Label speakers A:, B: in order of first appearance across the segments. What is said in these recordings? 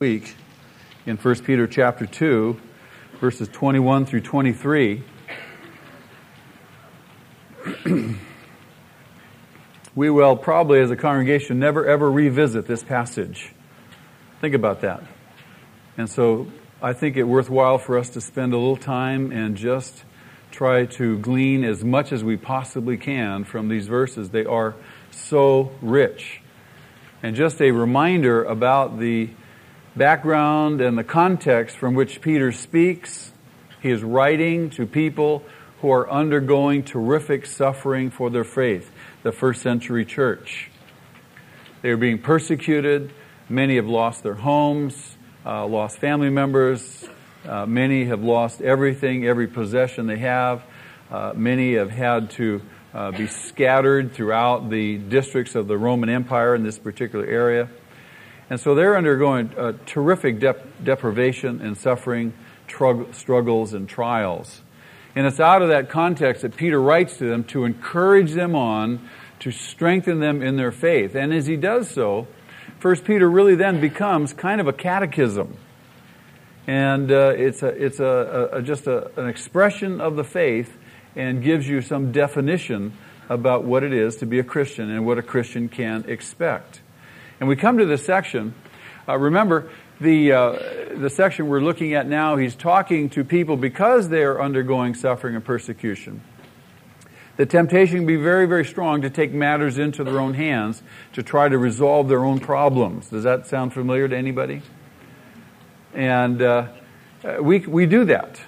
A: week in 1 Peter chapter 2, verses 21 through 23. we will probably, as a congregation, never ever revisit this passage. Think about that. And so I think it worthwhile for us to spend a little time and just try to glean as much as we possibly can from these verses. They are so rich. And just a reminder about the background and the context from which Peter speaks. He is writing to people who are undergoing terrific suffering for their faith, the first century church. They are being persecuted. Many have lost their homes, uh, lost family members. Uh, many have lost everything, every possession they have. Uh, many have had to uh, be scattered throughout the districts of the Roman Empire in this particular area. And so they're undergoing uh, terrific dep- deprivation and suffering, trug- struggles, and trials. And it's out of that context that Peter writes to them to encourage them on, to strengthen them in their faith. And as he does so, First Peter really then becomes kind of a catechism. And uh, it's, a, it's a, a just a, an expression of the faith and gives you some definition about what it is to be a Christian and what a Christian can expect. And we come to this section. Uh, remember, the, uh, the section we're looking at now, he's talking to people because they are undergoing suffering and persecution. The temptation can be very, very strong to take matters into their own hands to try to resolve their own problems. Does that sound familiar to anybody? And uh, we, we do that.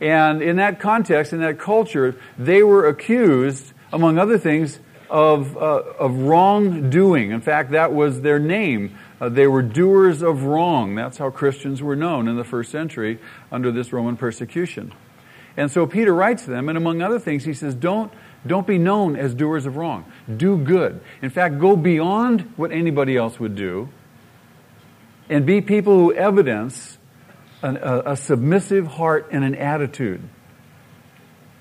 A: And in that context, in that culture, they were accused, among other things, of, uh, of wrongdoing. In fact, that was their name. Uh, they were doers of wrong. That's how Christians were known in the first century under this Roman persecution. And so Peter writes to them, and among other things, he says, Don't, don't be known as doers of wrong. Do good. In fact, go beyond what anybody else would do and be people who evidence an, a, a submissive heart and an attitude.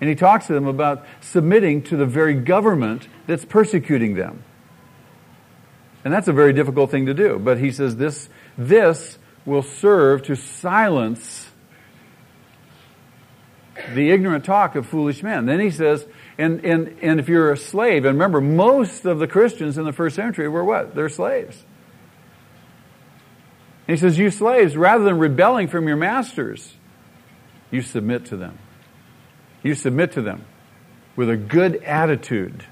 A: And he talks to them about submitting to the very government that's persecuting them. And that's a very difficult thing to do. But he says this, this will serve to silence the ignorant talk of foolish men. Then he says, and, and, and if you're a slave, and remember, most of the Christians in the first century were what? They're slaves. And he says, You slaves, rather than rebelling from your masters, you submit to them. You submit to them with a good attitude.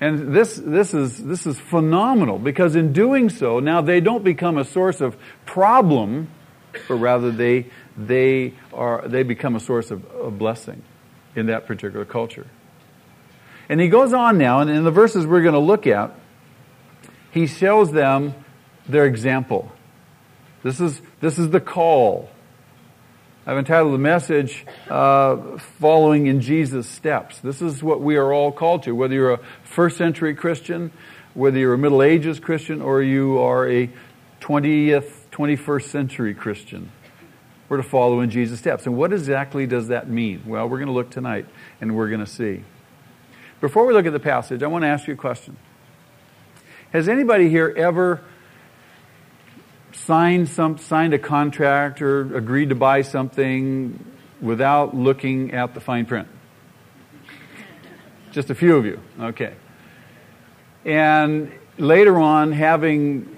A: And this, this, is, this is phenomenal because in doing so, now they don't become a source of problem, but rather they, they, are, they become a source of, of blessing in that particular culture. And he goes on now, and in the verses we're going to look at, he shows them their example. This is, this is the call. I've entitled the message, uh, Following in Jesus' Steps. This is what we are all called to, whether you're a first century Christian, whether you're a Middle Ages Christian, or you are a 20th, 21st century Christian. We're to follow in Jesus' steps. And what exactly does that mean? Well, we're going to look tonight and we're going to see. Before we look at the passage, I want to ask you a question. Has anybody here ever signed some signed a contract or agreed to buy something without looking at the fine print? Just a few of you. Okay. And later on, having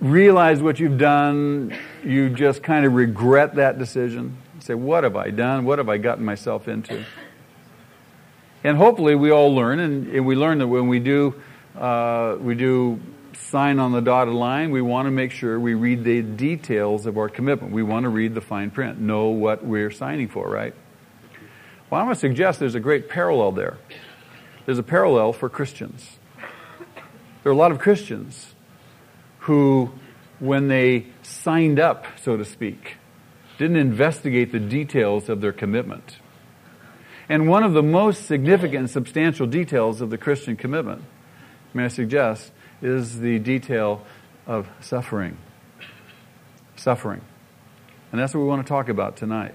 A: realized what you've done, you just kind of regret that decision. You say, What have I done? What have I gotten myself into? And hopefully, we all learn, and, and we learn that when we do, uh, we do sign on the dotted line, we want to make sure we read the details of our commitment. We want to read the fine print, know what we're signing for, right? Well, I'm going to suggest there's a great parallel there. There's a parallel for Christians. There are a lot of Christians who, when they signed up, so to speak, didn't investigate the details of their commitment. And one of the most significant and substantial details of the Christian commitment, may I suggest, is the detail of suffering. Suffering. And that's what we want to talk about tonight.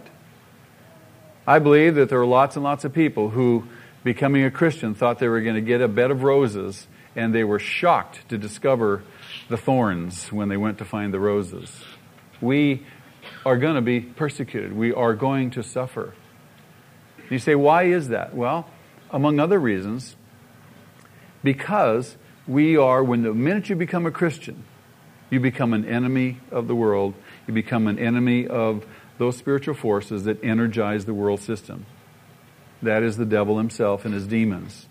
A: I believe that there are lots and lots of people who, becoming a Christian, thought they were going to get a bed of roses and they were shocked to discover the thorns when they went to find the roses. We are going to be persecuted. We are going to suffer. You say, why is that? Well, among other reasons, because we are, when the minute you become a Christian, you become an enemy of the world. You become an enemy of those spiritual forces that energize the world system. That is the devil himself and his demons.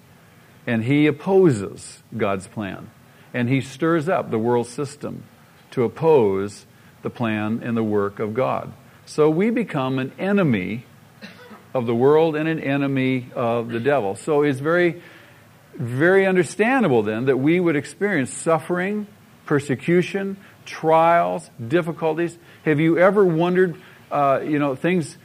A: And he opposes God's plan. And he stirs up the world system to oppose the plan and the work of God. So we become an enemy of the world and an enemy of the devil. So it's very, very understandable then that we would experience suffering, persecution, trials, difficulties. Have you ever wondered, uh, you know, things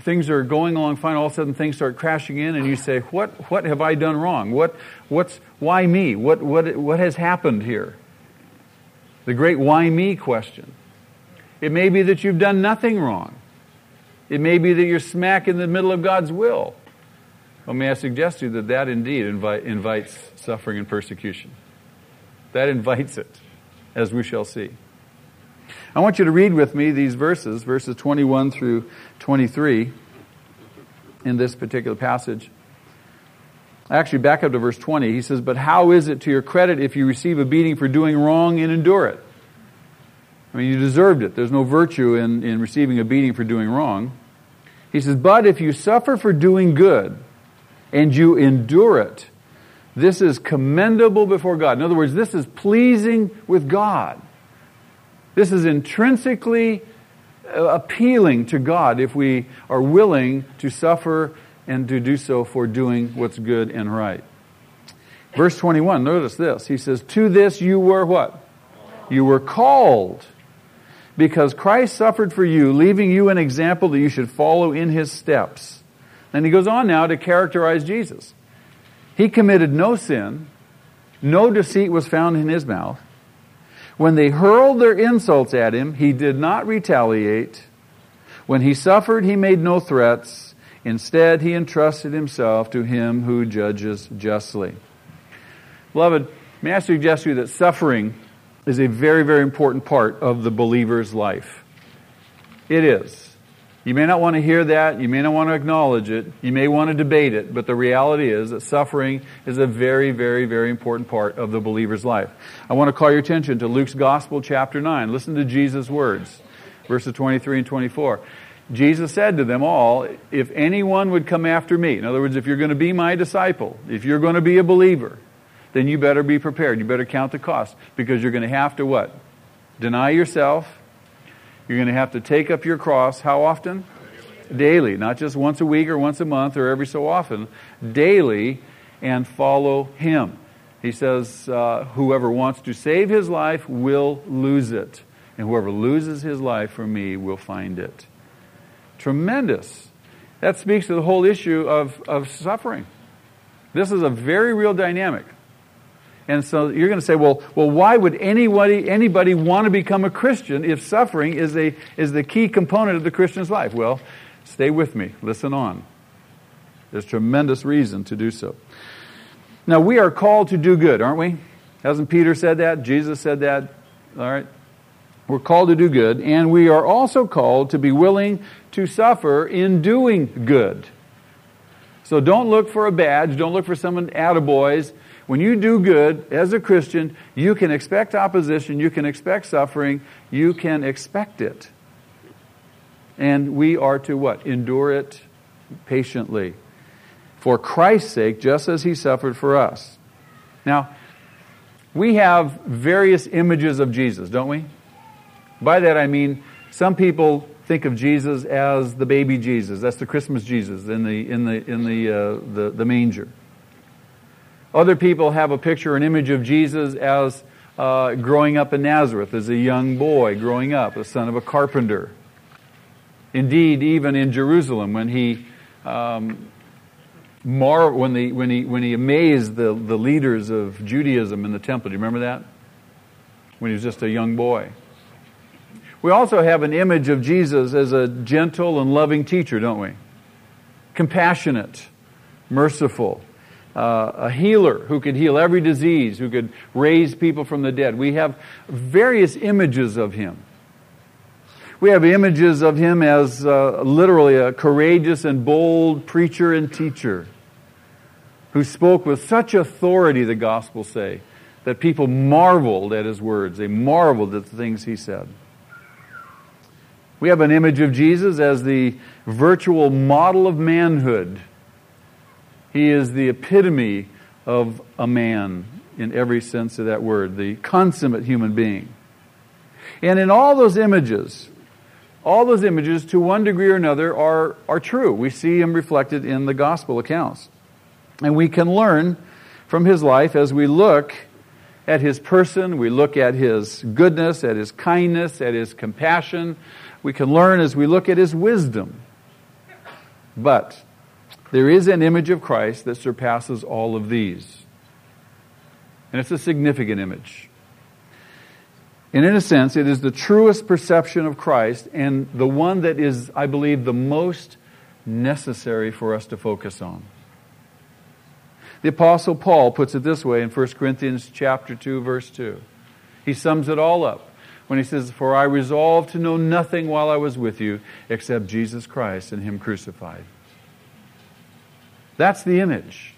A: things are going along fine, all of a sudden things start crashing in, and you say, "What? What have I done wrong? What? What's? Why me? What? What? What has happened here?" The great "Why me?" question. It may be that you've done nothing wrong. It may be that you're smack in the middle of God's will. Well, may I suggest to you that that indeed invite, invites suffering and persecution. That invites it, as we shall see. I want you to read with me these verses, verses 21 through 23 in this particular passage. Actually, back up to verse 20. He says, But how is it to your credit if you receive a beating for doing wrong and endure it? I mean, you deserved it. There's no virtue in, in receiving a beating for doing wrong. He says, But if you suffer for doing good and you endure it, this is commendable before God. In other words, this is pleasing with God. This is intrinsically uh, appealing to God if we are willing to suffer and to do so for doing what's good and right. Verse 21, notice this. He says, To this you were what? You were called because Christ suffered for you, leaving you an example that you should follow in his steps. And he goes on now to characterize Jesus. He committed no sin, no deceit was found in his mouth. When they hurled their insults at him, he did not retaliate. When he suffered, he made no threats. Instead, he entrusted himself to him who judges justly. Beloved, may I suggest to you that suffering is a very, very important part of the believer's life. It is. You may not want to hear that. You may not want to acknowledge it. You may want to debate it. But the reality is that suffering is a very, very, very important part of the believer's life. I want to call your attention to Luke's Gospel, chapter 9. Listen to Jesus' words, verses 23 and 24. Jesus said to them all, If anyone would come after me, in other words, if you're going to be my disciple, if you're going to be a believer, then you better be prepared. You better count the cost because you're going to have to what? Deny yourself. You're going to have to take up your cross. How often? Daily. Not just once a week or once a month or every so often. Daily and follow Him. He says, uh, whoever wants to save his life will lose it. And whoever loses his life for me will find it. Tremendous. That speaks to the whole issue of, of suffering. This is a very real dynamic. And so you're going to say, well, well, why would anybody, anybody want to become a Christian if suffering is, a, is the key component of the Christian's life? Well, stay with me. Listen on. There's tremendous reason to do so. Now, we are called to do good, aren't we? Hasn't Peter said that? Jesus said that? All right. We're called to do good, and we are also called to be willing to suffer in doing good. So don't look for a badge. Don't look for someone attaboys when you do good as a Christian, you can expect opposition, you can expect suffering, you can expect it. And we are to what? Endure it patiently. For Christ's sake, just as he suffered for us. Now, we have various images of Jesus, don't we? By that I mean, some people think of Jesus as the baby Jesus. That's the Christmas Jesus in the, in the, in the, uh, the, the manger. Other people have a picture, an image of Jesus as uh, growing up in Nazareth as a young boy, growing up, the son of a carpenter. Indeed, even in Jerusalem, when he um, mar- when, the, when, he, when he amazed the, the leaders of Judaism in the temple. Do you remember that? When he was just a young boy. We also have an image of Jesus as a gentle and loving teacher, don't we? Compassionate, merciful, uh, a healer who could heal every disease, who could raise people from the dead. We have various images of him. We have images of him as uh, literally a courageous and bold preacher and teacher who spoke with such authority, the Gospels say, that people marveled at his words. They marveled at the things he said. We have an image of Jesus as the virtual model of manhood he is the epitome of a man in every sense of that word, the consummate human being. And in all those images, all those images, to one degree or another, are, are true. We see him reflected in the gospel accounts. And we can learn from his life as we look at his person, we look at his goodness, at his kindness, at his compassion. We can learn as we look at his wisdom. But there is an image of Christ that surpasses all of these. And it's a significant image. And in a sense, it is the truest perception of Christ and the one that is, I believe, the most necessary for us to focus on. The apostle Paul puts it this way in 1 Corinthians chapter 2 verse 2. He sums it all up when he says, "For I resolved to know nothing while I was with you except Jesus Christ and him crucified." That's the image.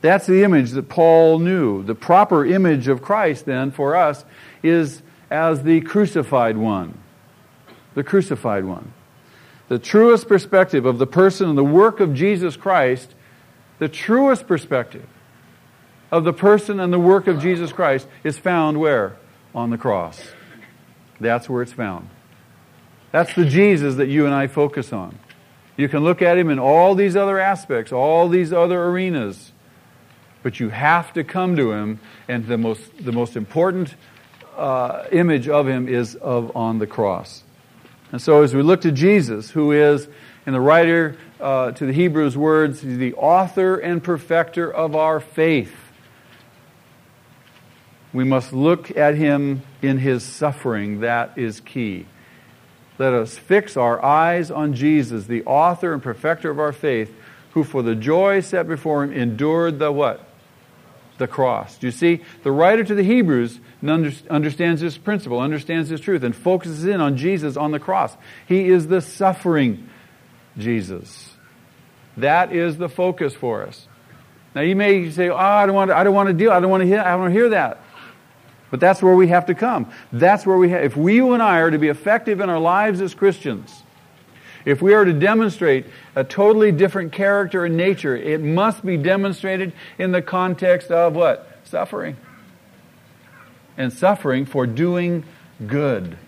A: That's the image that Paul knew. The proper image of Christ, then, for us, is as the crucified one. The crucified one. The truest perspective of the person and the work of Jesus Christ, the truest perspective of the person and the work of Jesus Christ is found where? On the cross. That's where it's found. That's the Jesus that you and I focus on. You can look at him in all these other aspects, all these other arenas, but you have to come to him, and the most, the most important uh, image of him is of on the cross. And so, as we look to Jesus, who is, in the writer uh, to the Hebrews words, the author and perfecter of our faith. We must look at him in his suffering. That is key. Let us fix our eyes on Jesus, the author and perfecter of our faith, who for the joy set before him endured the what? The cross. Do you see? The writer to the Hebrews understands this principle, understands this truth, and focuses in on Jesus on the cross. He is the suffering Jesus. That is the focus for us. Now you may say, "Oh, I don't want to, I don't want to deal. I don't want to hear. I don't want to hear that." But that's where we have to come. That's where we have, if we, you and I are to be effective in our lives as Christians, if we are to demonstrate a totally different character and nature, it must be demonstrated in the context of what? Suffering. And suffering for doing good.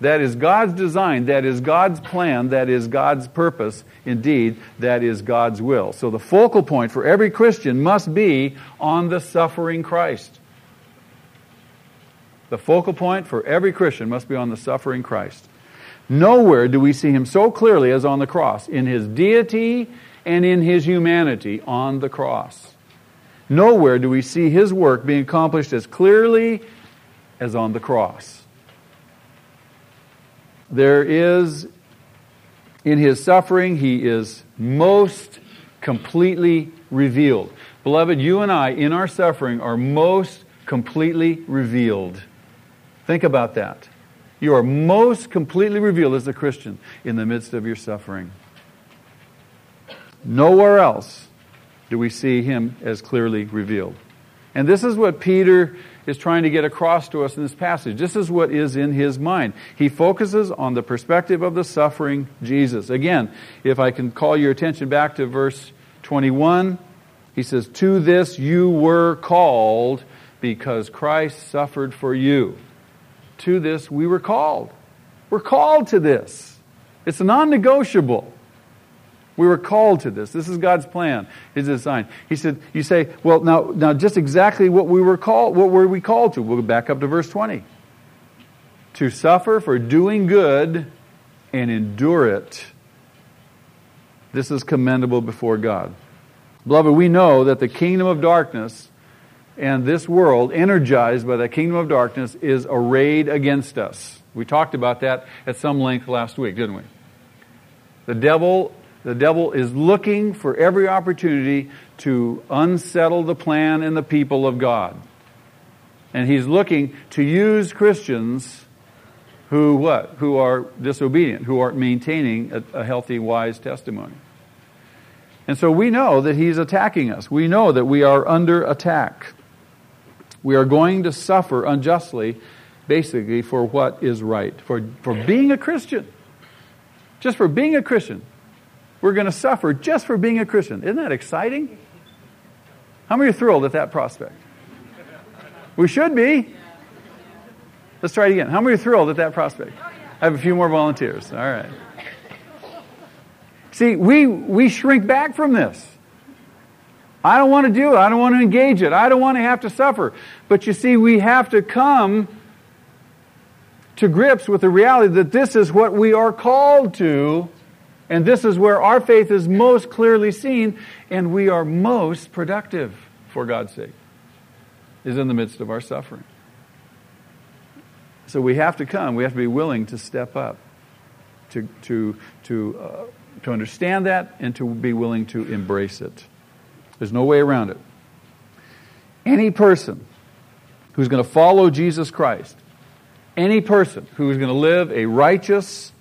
A: That is God's design, that is God's plan, that is God's purpose. Indeed, that is God's will. So the focal point for every Christian must be on the suffering Christ. The focal point for every Christian must be on the suffering Christ. Nowhere do we see him so clearly as on the cross, in his deity and in his humanity on the cross. Nowhere do we see his work being accomplished as clearly as on the cross there is, in his suffering, he is most completely revealed. Beloved, you and I, in our suffering, are most completely revealed. Think about that. You are most completely revealed as a Christian in the midst of your suffering. Nowhere else do we see him as clearly revealed. And this is what Peter is trying to get across to us in this passage. This is what is in his mind. He focuses on the perspective of the suffering Jesus. Again, if I can call your attention back to verse 21, he says, To this you were called because Christ suffered for you. To this we were called. We're called to this. It's non negotiable. We were called to this. This is God's plan, His design. He said, you say, well, now, now just exactly what we were called, what were we called to? We'll go back up to verse 20. To suffer for doing good and endure it. This is commendable before God. Beloved, we know that the kingdom of darkness and this world, energized by the kingdom of darkness, is arrayed against us. We talked about that at some length last week, didn't we? The devil The devil is looking for every opportunity to unsettle the plan and the people of God. And he's looking to use Christians who what? Who are disobedient, who aren't maintaining a, a healthy, wise testimony. And so we know that he's attacking us. We know that we are under attack. We are going to suffer unjustly, basically, for what is right, for, for being a Christian. Just for being a Christian. We're going to suffer just for being a Christian. Isn't that exciting? How many are thrilled at that prospect? We should be. Let's try it again. How many are thrilled at that prospect? I have a few more volunteers. All right. See, we, we shrink back from this. I don't want to do it. I don't want to engage it. I don't want to have to suffer. But you see, we have to come to grips with the reality that this is what we are called to, and this is where our faith is most clearly seen, and we are most productive for God's sake, is in the midst of our suffering. So we have to come, we have to be willing to step up, to, to, to uh, to understand that and to be willing to embrace it. There's no way around it. Any person who's going to follow Jesus Christ, any person who is going to live a righteous,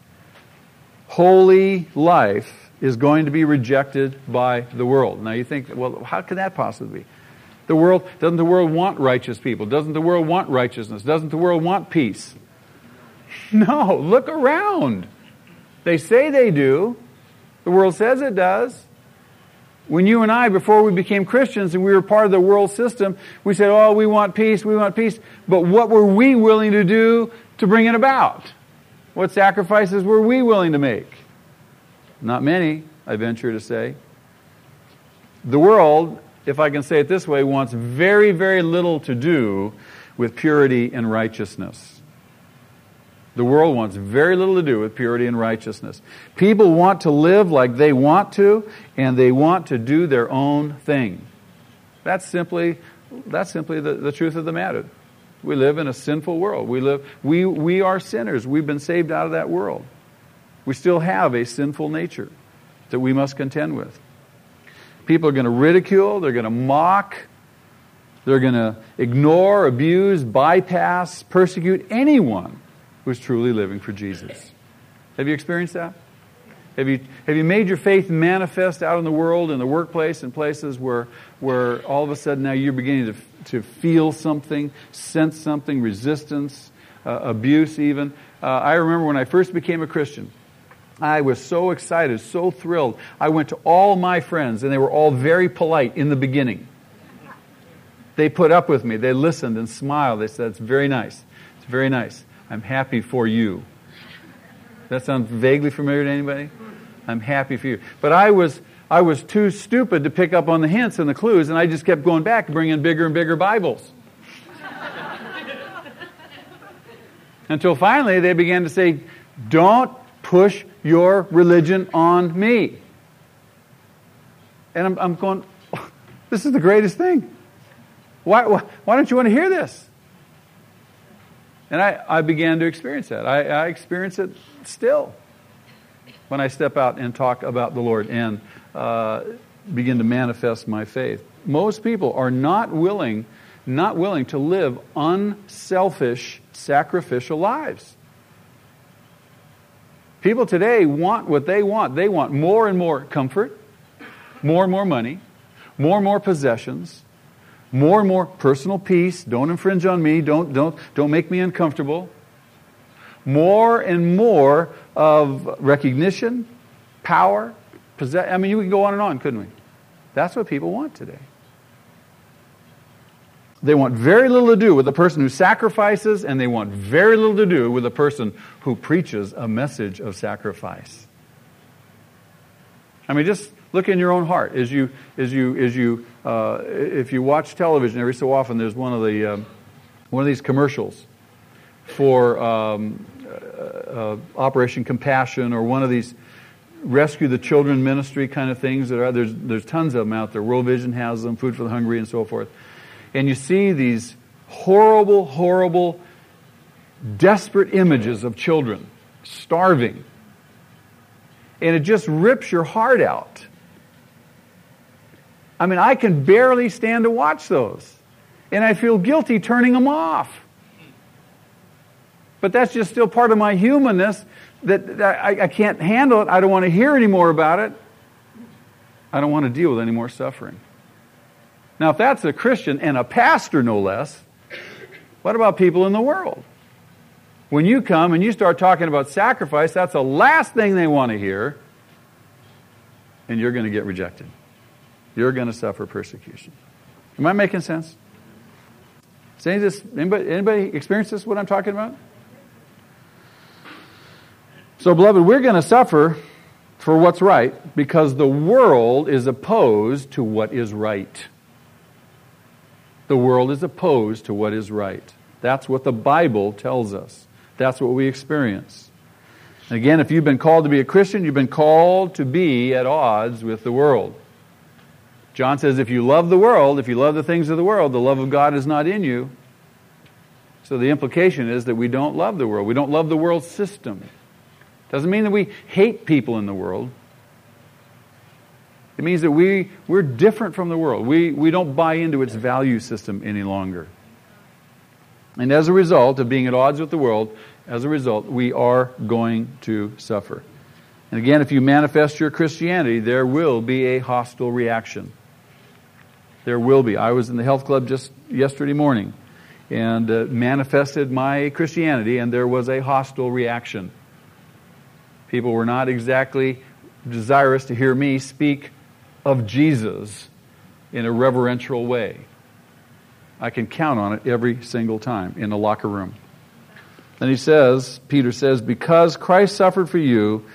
A: holy life is going to be rejected by the world. Now you think, well, how can that possibly be? The world, doesn't the world want righteous people? Doesn't the world want righteousness? Doesn't the world want peace? No, look around. They say they do, the world says it does. When you and I, before we became Christians and we were part of the world system, we said, oh, we want peace, we want peace. But what were we willing to do to bring it about? What sacrifices were we willing to make? Not many, I venture to say. The world, if I can say it this way, wants very, very little to do with purity and righteousness. The world wants very little to do with purity and righteousness. People want to live like they want to, and they want to do their own thing. That's simply, that's simply the, the truth of the matter. We live in a sinful world. We, live, we, we are sinners. We've been saved out of that world. We still have a sinful nature that we must contend with. People are going to ridicule, they're going to mock, they're going to ignore, abuse, bypass, persecute anyone who's truly living for Jesus. Have you experienced that? Have you, have you made your faith manifest out in the world, in the workplace, in places where, where all of a sudden now you're beginning to, to feel something, sense something, resistance, uh, abuse even? Uh, I remember when I first became a Christian, I was so excited, so thrilled. I went to all my friends, and they were all very polite in the beginning. They put up with me. They listened and smiled. They said, It's very nice. It's very nice. I'm happy for you. That sounds vaguely familiar to anybody? I'm happy for you. But I was, I was too stupid to pick up on the hints and the clues, and I just kept going back, bringing bigger and bigger Bibles. Until finally they began to say, Don't push your religion on me. And I'm, I'm going, This is the greatest thing. Why, why, why don't you want to hear this? And I, I began to experience that. I, I experience it still when I step out and talk about the Lord and uh, begin to manifest my faith. Most people are not willing, not willing to live unselfish, sacrificial lives. People today want what they want. They want more and more comfort, more and more money, more and more possessions, more and more personal peace. Don't infringe on me. Don't, don't, don't make me uncomfortable. More and more of recognition, power, possess. I mean, you could go on and on, couldn't we? That's what people want today. They want very little to do with the person who sacrifices, and they want very little to do with the person who preaches a message of sacrifice. I mean, just look in your own heart as you, as you, as you uh, if you watch television every so often, there's one of the um, one of these commercials for um, uh, uh, Operation Compassion or one of these rescue the children ministry kind of things. That are, there's there's tons of them out there. World Vision has them, Food for the Hungry, and so forth. And you see these horrible, horrible, desperate images of children starving and it just rips your heart out. I mean, I can barely stand to watch those. And I feel guilty turning them off. But that's just still part of my humanness that, I, I can't handle it. I don't want to hear any more about it. I don't want to deal with any more suffering. Now, if that's a Christian and a pastor, no less, what about people in the world? When you come and you start talking about sacrifice, that's the last thing they want to hear, and you're going to get rejected. You're going to suffer persecution. Am I making sense? Does anybody, anybody experience this, what I'm talking about? So, beloved, we're going to suffer for what's right because the world is opposed to what is right. The world is opposed to what is right. That's what the Bible tells us. That's what we experience. And again, if you've been called to be a Christian, you've been called to be at odds with the world. John says, if you love the world, if you love the things of the world, the love of God is not in you. So the implication is that we don't love the world. We don't love the world system. Doesn't mean that we hate people in the world. It means that we, we're different from the world. We, we don't buy into its value system any longer. And as a result of being at odds with the world, as a result, we are going to suffer. And again, if you manifest your Christianity, there will be a hostile reaction. There will be. I was in the health club just yesterday morning and uh, manifested my Christianity, and there was a hostile reaction. People were not exactly desirous to hear me speak of Jesus in a reverential way. I can count on it every single time in the locker room. Then he says, Peter says, because Christ suffered for you,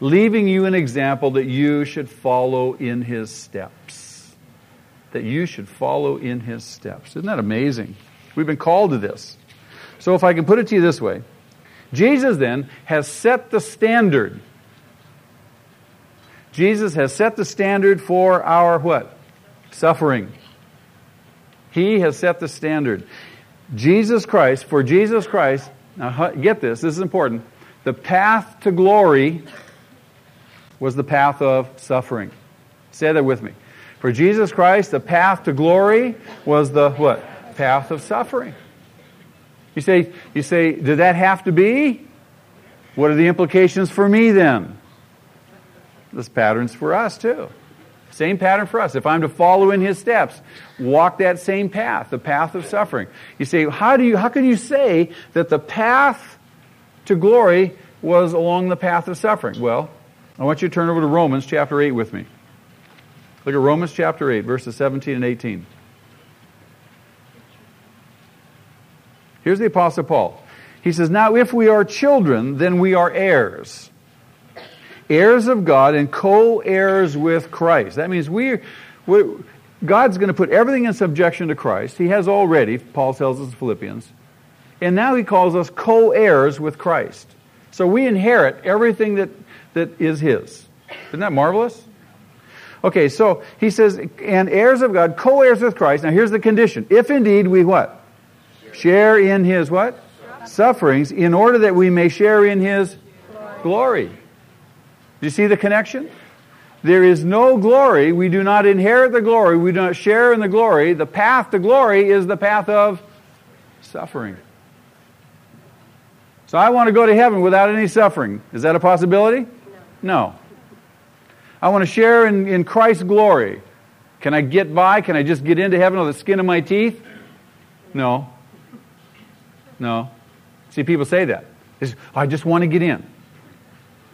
A: leaving you an example that you should follow in his steps. That you should follow in his steps. Isn't that amazing? We've been called to this. So if I can put it to you this way, Jesus then has set the standard. Jesus has set the standard for our what? Suffering. He has set the standard. Jesus Christ, for Jesus Christ, now get this, this is important. The path to glory was the path of suffering. Say that with me. For Jesus Christ, the path to glory was the what? Path of suffering. You say, you say, did that have to be? What are the implications for me then? This pattern's for us too. Same pattern for us. If I'm to follow in his steps, walk that same path, the path of suffering. You say, how do you how can you say that the path to glory was along the path of suffering? Well, I want you to turn over to Romans chapter 8 with me. Look at Romans chapter 8, verses 17 and 18. Here's the Apostle Paul. He says, Now if we are children, then we are heirs. Heirs of God and co heirs with Christ. That means we, God's going to put everything in subjection to Christ. He has already, Paul tells us in Philippians. And now he calls us co heirs with Christ. So we inherit everything that, that is his. Isn't that marvelous? Okay, so he says, and heirs of God, co heirs with Christ. Now here's the condition. If indeed we what? Share in his what? Sufferings, in order that we may share in his glory. Do you see the connection? There is no glory. We do not inherit the glory. We do not share in the glory. The path to glory is the path of suffering. So I want to go to heaven without any suffering. Is that a possibility? No. I want to share in, in Christ's glory. Can I get by? Can I just get into heaven with the skin of my teeth? No. No. See, people say that. Say, I just want to get in.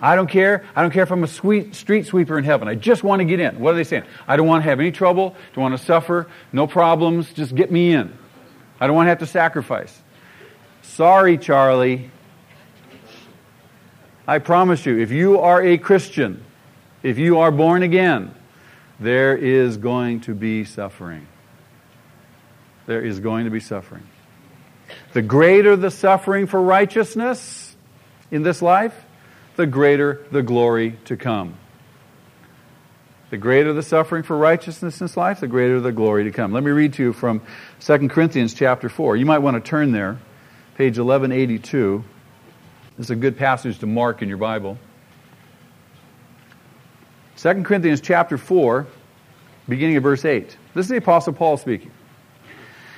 A: I don't care. I don't care if I'm a sweet street sweeper in heaven. I just want to get in. What are they saying? I don't want to have any trouble. Don't want to suffer. No problems. Just get me in. I don't want to have to sacrifice. Sorry, Charlie. I promise you, if you are a Christian, if you are born again, there is going to be suffering. There is going to be suffering. The greater the suffering for righteousness in this life, the greater the glory to come. The greater the suffering for righteousness in this life, the greater the glory to come. Let me read to you from 2 Corinthians chapter 4. You might want to turn there, page 1182. This is a good passage to mark in your Bible. 2 Corinthians chapter 4, beginning of verse 8. This is the Apostle Paul speaking.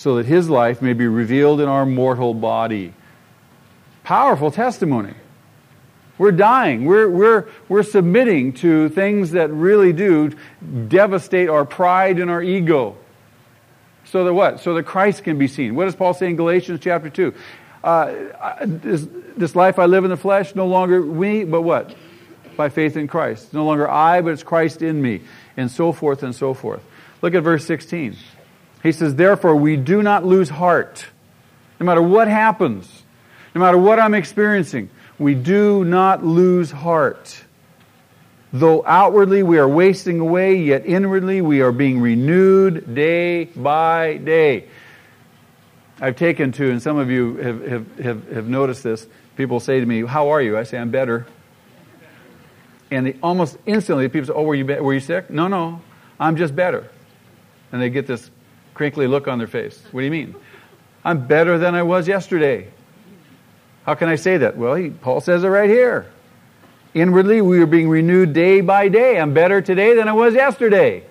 A: so that his life may be revealed in our mortal body. Powerful testimony. We're dying. We're, we're, we're submitting to things that really do devastate our pride and our ego. So that what? So that Christ can be seen. What does Paul say in Galatians chapter 2? Uh, this, this life I live in the flesh, no longer we, but what? By faith in Christ. No longer I, but it's Christ in me. And so forth and so forth. Look at verse 16. He says, Therefore, we do not lose heart. No matter what happens, no matter what I'm experiencing, we do not lose heart. Though outwardly we are wasting away, yet inwardly we are being renewed day by day. I've taken to, and some of you have, have, have, have noticed this, people say to me, How are you? I say, I'm better. And they, almost instantly, people say, Oh, were you, were you sick? No, no, I'm just better. And they get this crinkly look on their face. What do you mean? I'm better than I was yesterday. How can I say that? Well, he, Paul says it right here. Inwardly, we are being renewed day by day. I'm better today than I was yesterday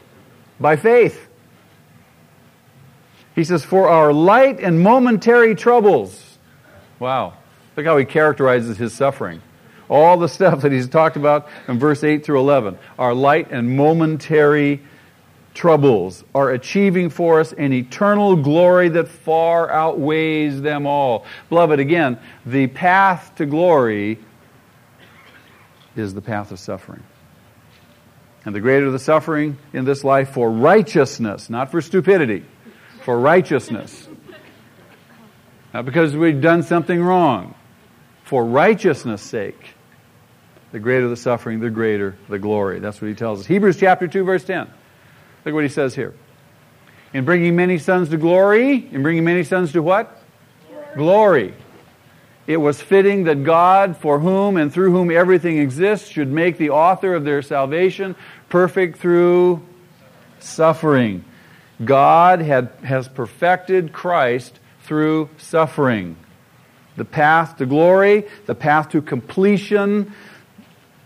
A: by faith. He says, For our light and momentary troubles. Wow. Look how he characterizes his suffering. All the stuff that he's talked about in verse 8 through 11. Our light and momentary troubles are achieving for us an eternal glory that far outweighs them all. Beloved, again, the path to glory is the path of suffering. And the greater the suffering in this life for righteousness, not for stupidity, for righteousness. Not because we've done something wrong, for righteousness' sake. The greater the suffering, the greater the glory. That's what he tells us. Hebrews chapter 2, verse 10. Look what he says here. In bringing many sons to glory, in bringing many sons to what? Glory. It was fitting that God, for whom and through whom everything exists, should make the author of their salvation perfect through suffering. God had, has perfected Christ through suffering. The path to glory, the path to completion,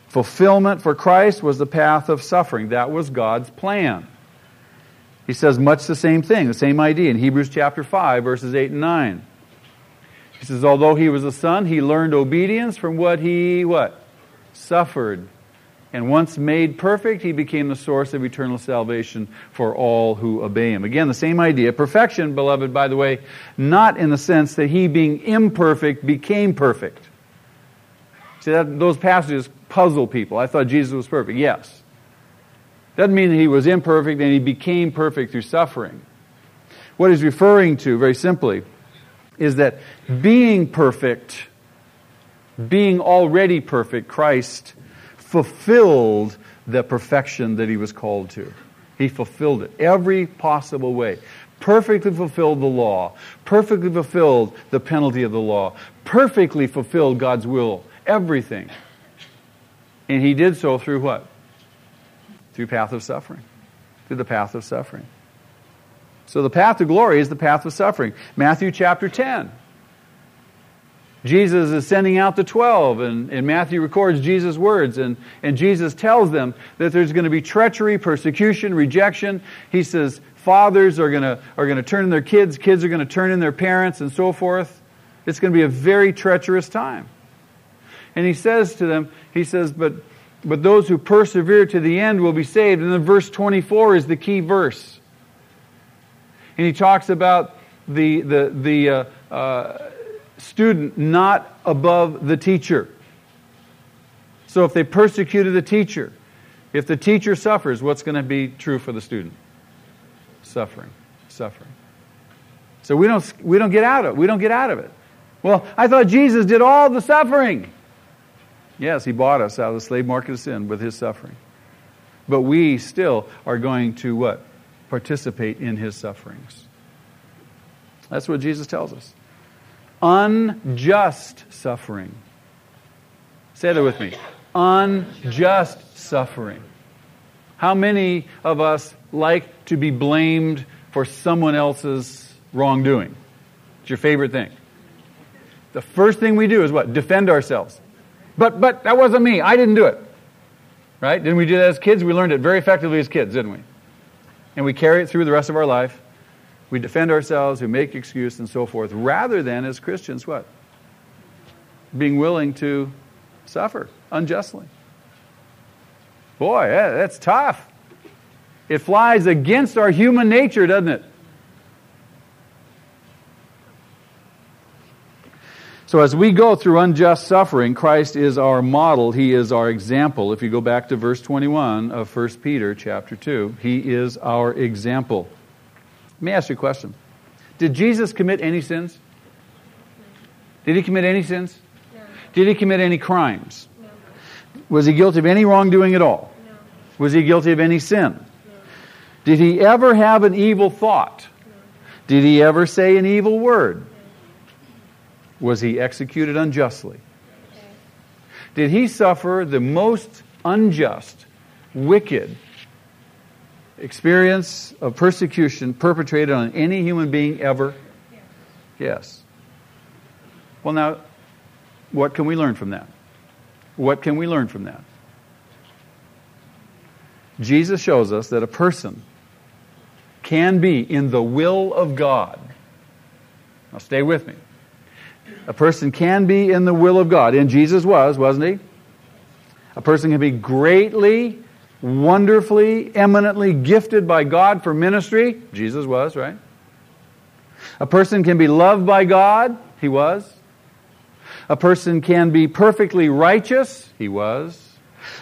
A: fulfillment for Christ was the path of suffering. That was God's plan. He says much the same thing, the same idea in Hebrews chapter 5, verses 8 and 9. He says, although he was a son, he learned obedience from what he what? Suffered. And once made perfect, he became the source of eternal salvation for all who obey him. Again, the same idea. Perfection, beloved, by the way, not in the sense that he being imperfect became perfect. See, that, those passages puzzle people. I thought Jesus was perfect. Yes. Doesn't mean that he was imperfect and he became perfect through suffering. What he's referring to, very simply, is that being perfect, being already perfect, Christ fulfilled the perfection that he was called to. He fulfilled it every possible way. Perfectly fulfilled the law, perfectly fulfilled the penalty of the law, perfectly fulfilled God's will, everything. And he did so through what? Through path of suffering. Through the path of suffering. So the path to glory is the path of suffering. Matthew chapter 10. Jesus is sending out the 12, and, and Matthew records Jesus' words, and, and Jesus tells them that there's going to be treachery, persecution, rejection. He says fathers are going to, are going to turn in their kids, kids are going to turn in their parents, and so forth. It's going to be a very treacherous time. And he says to them, he says, but, but those who persevere to the end will be saved. And then verse 24 is the key verse. And he talks about the, the, the uh, uh, student not above the teacher. So if they persecuted the teacher, if the teacher suffers, what's going to be true for the student? Suffering. Suffering. So we don't, we don't get out of it. We don't get out of it. Well, I thought Jesus did all the suffering. Yes, he bought us out of the slave market of sin with his suffering. But we still are going to what? Participate in his sufferings. That's what Jesus tells us. Unjust suffering. Say that with me. Unjust suffering. How many of us like to be blamed for someone else's wrongdoing? It's your favorite thing. The first thing we do is what? Defend ourselves. But but that wasn't me. I didn't do it. Right? Didn't we do that as kids? We learned it very effectively as kids, didn't we? And we carry it through the rest of our life. We defend ourselves, we make excuse and so forth, rather than as Christians what? Being willing to suffer unjustly. Boy, that's tough. It flies against our human nature, doesn't it? So as we go through unjust suffering, Christ is our model. He is our example. If you go back to verse 21 of 1 Peter chapter 2, he is our example. Let me ask you a question. Did Jesus commit any sins? Did he commit any sins? No. Did he commit any crimes? No. Was he guilty of any wrongdoing at all? No. Was he guilty of any sin? Did he ever have an evil thought? Did he ever say an evil word? Was he executed unjustly? Did he suffer the most unjust, wicked experience of persecution perpetrated on any human being ever? Yes. Well, now, what can we learn from that? What can we learn from that? Jesus shows us that a person can be in the will of God. Now, stay with me. A person can be in the will of God, and Jesus was, wasn't he? A person can be greatly, wonderfully, eminently gifted by God for ministry. Jesus was, right? A person can be loved by God. He was. A person can be perfectly righteous. He was.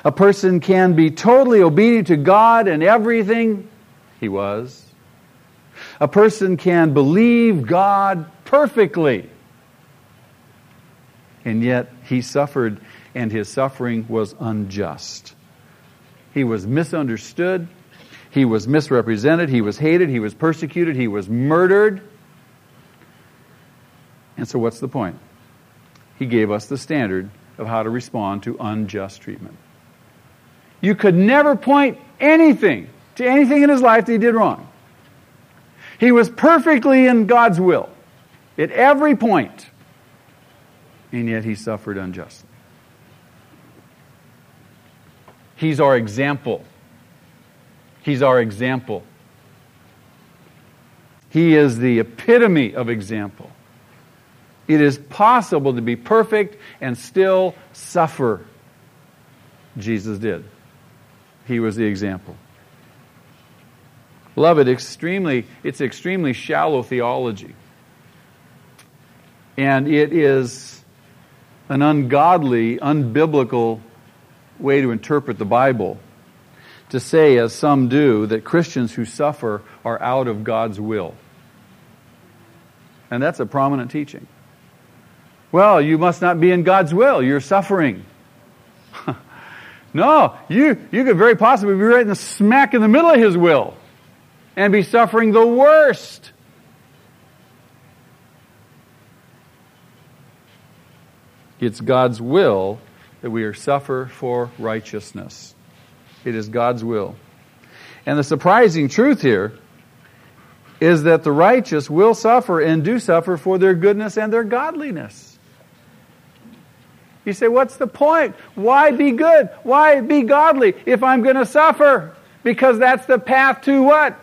A: A person can be totally obedient to God and everything. He was. A person can believe God perfectly and yet he suffered, and his suffering was unjust. He was misunderstood, he was misrepresented, he was hated, he was persecuted, he was murdered. And so, what's the point? He gave us the standard of how to respond to unjust treatment. You could never point anything to anything in his life that he did wrong. He was perfectly in God's will at every point and yet he suffered unjustly. He's our example. He's our example. He is the epitome of example. It is possible to be perfect and still suffer. Jesus did. He was the example. Beloved, extremely, it's extremely shallow theology. And it is an ungodly, unbiblical way to interpret the Bible to say, as some do, that Christians who suffer are out of God's will. And that's a prominent teaching. Well, you must not be in God's will. You're suffering. no, you, you could very possibly be right in the smack in the middle of His will and be suffering the worst. It's God's will that we are suffer for righteousness. It is God's will. And the surprising truth here is that the righteous will suffer and do suffer for their goodness and their godliness. You say, what's the point? Why be good? Why be godly if I'm going to suffer? Because that's the path to what?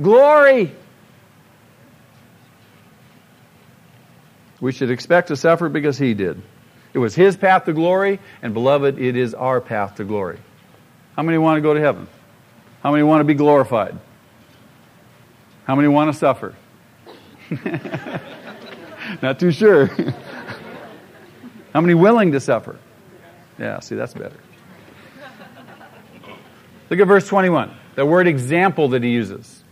A: Glory. We should expect to suffer because he did. It was his path to glory, and beloved, it is our path to glory. How many want to go to heaven? How many want to be glorified? How many want to suffer? Not too sure. How many willing to suffer? Yeah, see, that's better. Look at verse 21, the word example that he uses.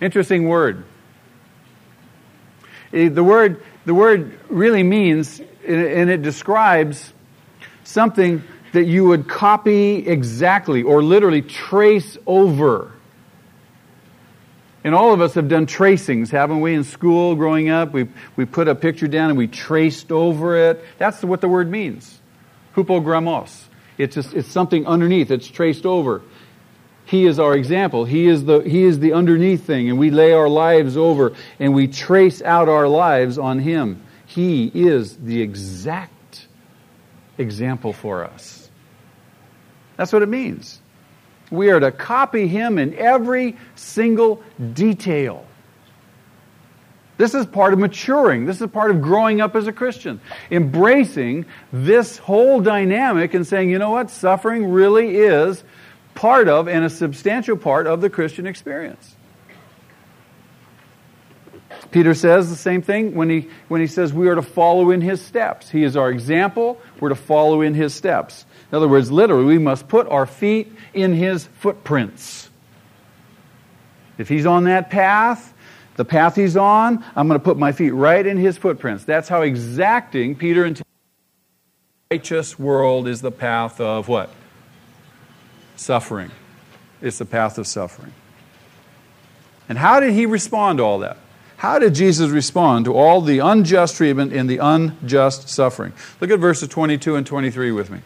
A: Interesting word. The word, the word really means and it describes something that you would copy exactly or literally trace over. And all of us have done tracings, haven't we, in school growing up? We, we put a picture down and we traced over it. That's what the word means. Hupogrammos. It's, just, it's something underneath, it's traced over. He is our example. He is, the, he is the underneath thing, and we lay our lives over and we trace out our lives on Him. He is the exact example for us. That's what it means. We are to copy Him in every single detail. This is part of maturing. This is part of growing up as a Christian. Embracing this whole dynamic and saying, you know what? Suffering really is part of and a substantial part of the Christian experience. Peter says the same thing when he, when he says we are to follow in his steps. He is our example. We're to follow in his steps. In other words, literally, we must put our feet in his footprints. If he's on that path, the path he's on, I'm going to put my feet right in his footprints. That's how exacting Peter and righteous world is the path of what? Suffering. It's the path of suffering. And how did he respond to all that? How did Jesus respond to all the unjust treatment and the unjust suffering? Look at verses 22 and 23 with me.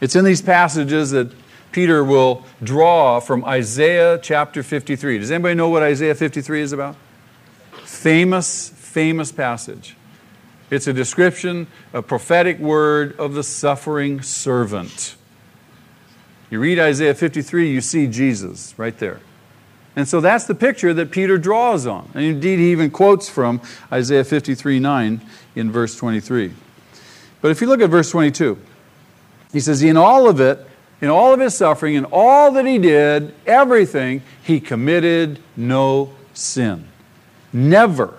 A: It's in these passages that Peter will draw from Isaiah chapter 53. Does anybody know what Isaiah 53 is about? Famous, famous passage. It's a description, a prophetic word of the suffering servant. You read Isaiah 53, you see Jesus right there. And so that's the picture that Peter draws on. And indeed, he even quotes from Isaiah 53 9 in verse 23. But if you look at verse 22, he says, In all of it, in all of his suffering, in all that he did, everything, he committed no sin. Never.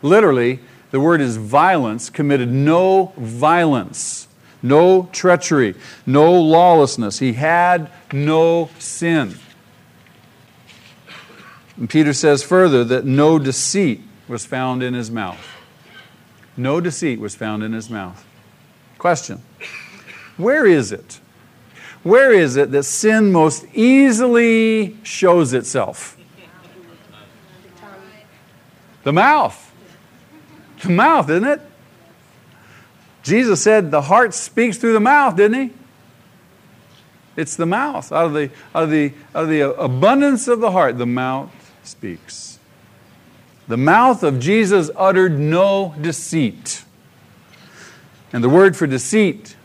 A: Literally, the word is violence, committed no violence, no treachery, no lawlessness. He had no sin. And Peter says further that no deceit was found in his mouth. No deceit was found in his mouth. Question Where is it? Where is it that sin most easily shows itself? The mouth. The mouth, isn't it? Jesus said the heart speaks through the mouth, didn't he? It's the mouth. Out of the, out of the, out of the abundance of the heart, the mouth speaks. The mouth of Jesus uttered no deceit. And the word for deceit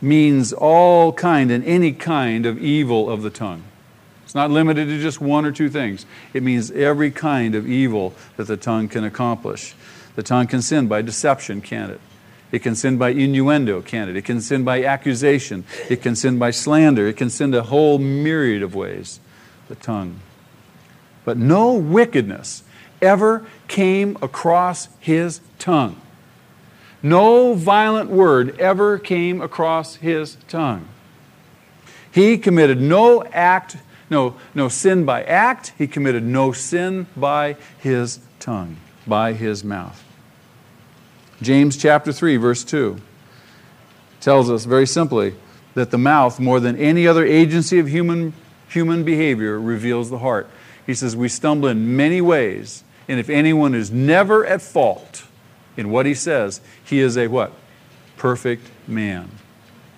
A: means all kind and any kind of evil of the tongue. It's not limited to just one or two things. It means every kind of evil that the tongue can accomplish. The tongue can sin by deception, can't it? It can sin by innuendo, can't it? It can sin by accusation. It can sin by slander. It can sin a whole myriad of ways. The tongue. But no wickedness ever came across his tongue. No violent word ever came across his tongue. He committed no act, no, no sin by act. He committed no sin by his tongue, by his mouth. James chapter 3, verse 2 tells us very simply that the mouth, more than any other agency of human, human behavior, reveals the heart. He says, We stumble in many ways, and if anyone is never at fault, in what he says, he is a what? Perfect man.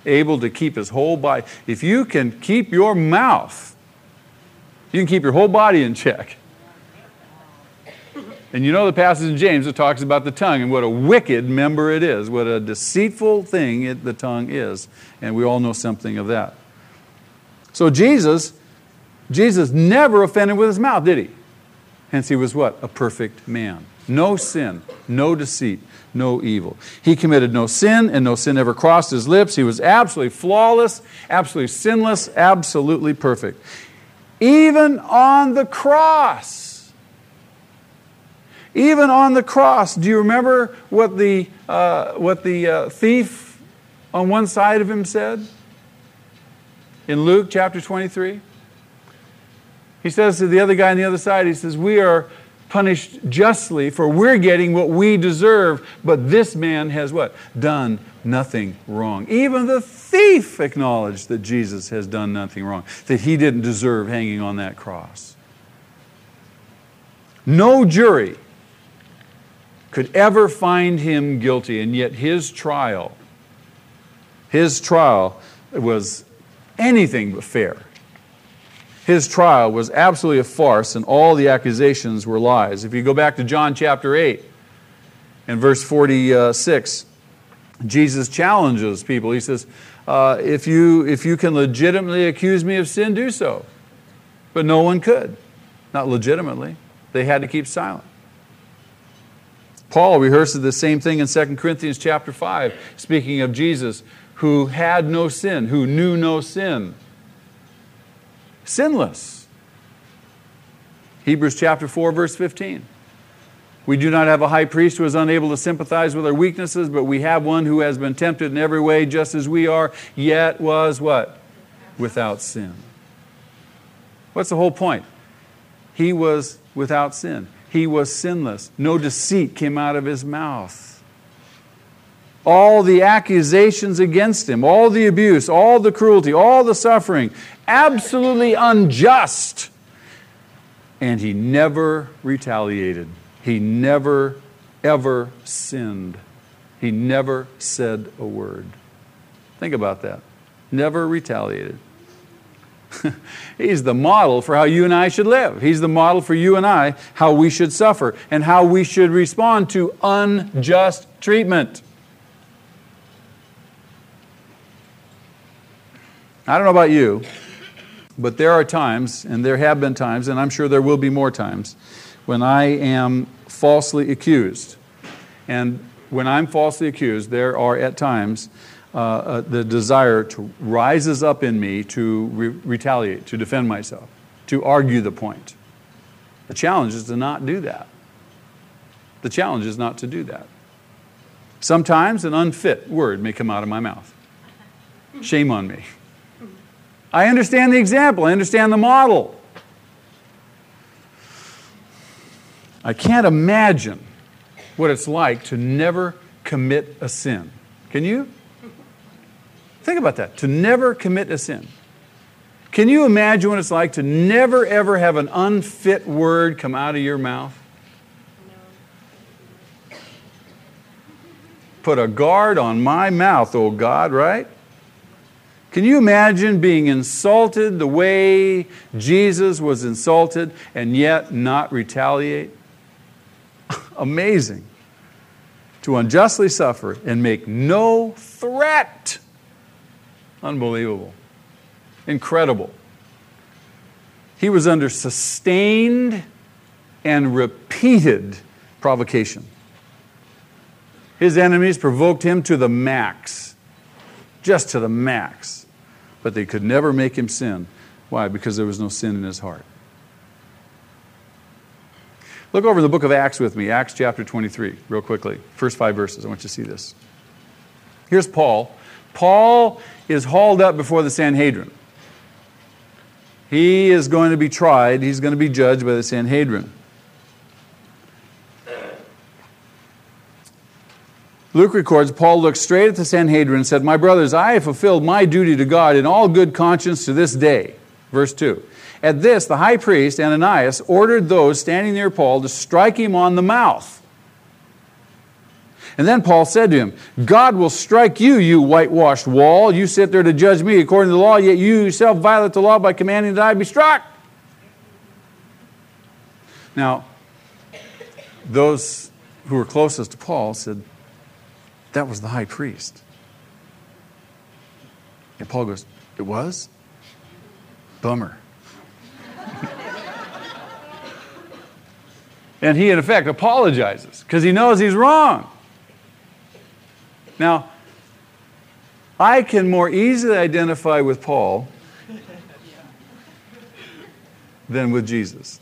A: Able to keep his whole body. If you can keep your mouth, you can keep your whole body in check. And you know the passage in James that talks about the tongue and what a wicked member it is, what a deceitful thing it, the tongue is. And we all know something of that. So Jesus, Jesus never offended with his mouth, did he? Hence he was what? A perfect man. No sin, no deceit, no evil. He committed no sin, and no sin ever crossed his lips. He was absolutely flawless, absolutely sinless, absolutely perfect. Even on the cross. Even on the cross. Do you remember what the, uh, what the uh, thief on one side of him said? In Luke chapter 23? He says to the other guy on the other side, he says, We are punished justly, for we're getting what we deserve. But this man has what? Done nothing wrong. Even the thief acknowledged that Jesus has done nothing wrong, that he didn't deserve hanging on that cross. No jury could ever find him guilty, and yet his trial, his trial was anything but fair. His trial was absolutely a farce, and all the accusations were lies. If you go back to John chapter 8 and verse 46, Jesus challenges people. He says, uh, if, you, if you can legitimately accuse me of sin, do so. But no one could. Not legitimately. They had to keep silent. Paul rehearses the same thing in 2 Corinthians chapter 5, speaking of Jesus, who had no sin, who knew no sin. Sinless. Hebrews chapter 4, verse 15. We do not have a high priest who is unable to sympathize with our weaknesses, but we have one who has been tempted in every way, just as we are, yet was what? Without sin. What's the whole point? He was without sin. He was sinless. No deceit came out of his mouth. All the accusations against him, all the abuse, all the cruelty, all the suffering, absolutely unjust. And he never retaliated. He never, ever sinned. He never said a word. Think about that. Never retaliated. He's the model for how you and I should live. He's the model for you and I how we should suffer and how we should respond to unjust treatment. I don't know about you, but there are times, and there have been times, and I'm sure there will be more times, when I am falsely accused. And when I'm falsely accused, there are at times uh, uh, the desire to rises up in me to re- retaliate, to defend myself, to argue the point. The challenge is to not do that. The challenge is not to do that. Sometimes an unfit word may come out of my mouth. Shame on me. I understand the example, I understand the model. I can't imagine what it's like to never commit a sin. Can you? Think about that. To never commit a sin. Can you imagine what it's like to never ever have an unfit word come out of your mouth? Put a guard on my mouth, oh God, right? Can you imagine being insulted the way Jesus was insulted and yet not retaliate? Amazing. To unjustly suffer and make no threat Unbelievable. Incredible. He was under sustained and repeated provocation. His enemies provoked him to the max, just to the max. But they could never make him sin. Why? Because there was no sin in his heart. Look over the book of Acts with me, Acts chapter 23, real quickly. First five verses. I want you to see this. Here's Paul. Paul is hauled up before the Sanhedrin. He is going to be tried, he's going to be judged by the Sanhedrin. Luke records Paul looked straight at the Sanhedrin and said, My brothers, I have fulfilled my duty to God in all good conscience to this day. Verse 2. At this, the high priest, Ananias, ordered those standing near Paul to strike him on the mouth. And then Paul said to him, God will strike you, you whitewashed wall. You sit there to judge me according to the law, yet you yourself violate the law by commanding that I be struck. Now, those who were closest to Paul said, That was the high priest. And Paul goes, It was? Bummer. and he, in effect, apologizes because he knows he's wrong. Now, I can more easily identify with Paul than with Jesus.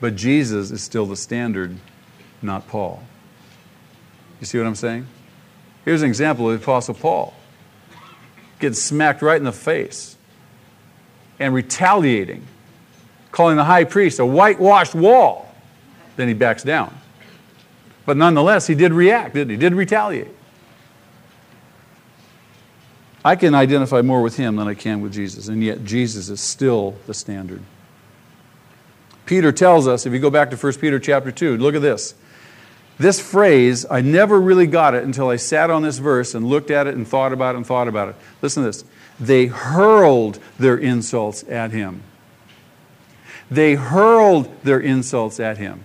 A: But Jesus is still the standard, not Paul. You see what I'm saying? Here's an example of the Apostle Paul getting smacked right in the face and retaliating calling the high priest a whitewashed wall, then he backs down. But nonetheless, he did react, didn't he? Did retaliate. I can identify more with him than I can with Jesus, and yet Jesus is still the standard. Peter tells us, if you go back to 1 Peter chapter 2, look at this. This phrase, I never really got it until I sat on this verse and looked at it and thought about it and thought about it. Listen to this. They hurled their insults at him. They hurled their insults at him.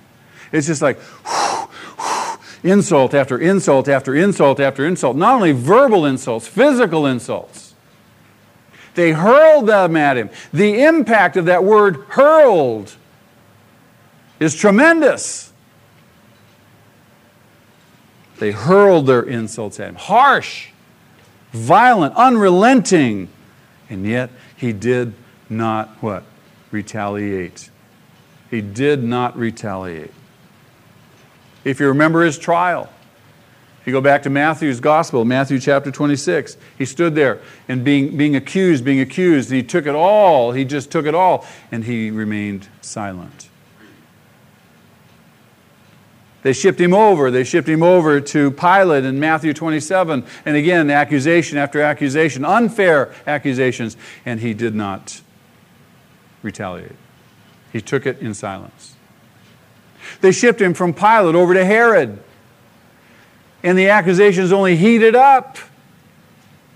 A: It's just like whew, insult after insult after insult after insult. Not only verbal insults, physical insults. They hurled them at him. The impact of that word hurled is tremendous. They hurled their insults at him. Harsh, violent, unrelenting. And yet he did not what? Retaliate. He did not retaliate. If you remember his trial, if you go back to Matthew's gospel, Matthew chapter 26, he stood there and being, being accused, being accused, and he took it all. He just took it all, and he remained silent. They shipped him over. They shipped him over to Pilate in Matthew 27. And again, accusation after accusation, unfair accusations. And he did not retaliate. He took it in silence. They shipped him from Pilate over to Herod. And the accusations only heated up.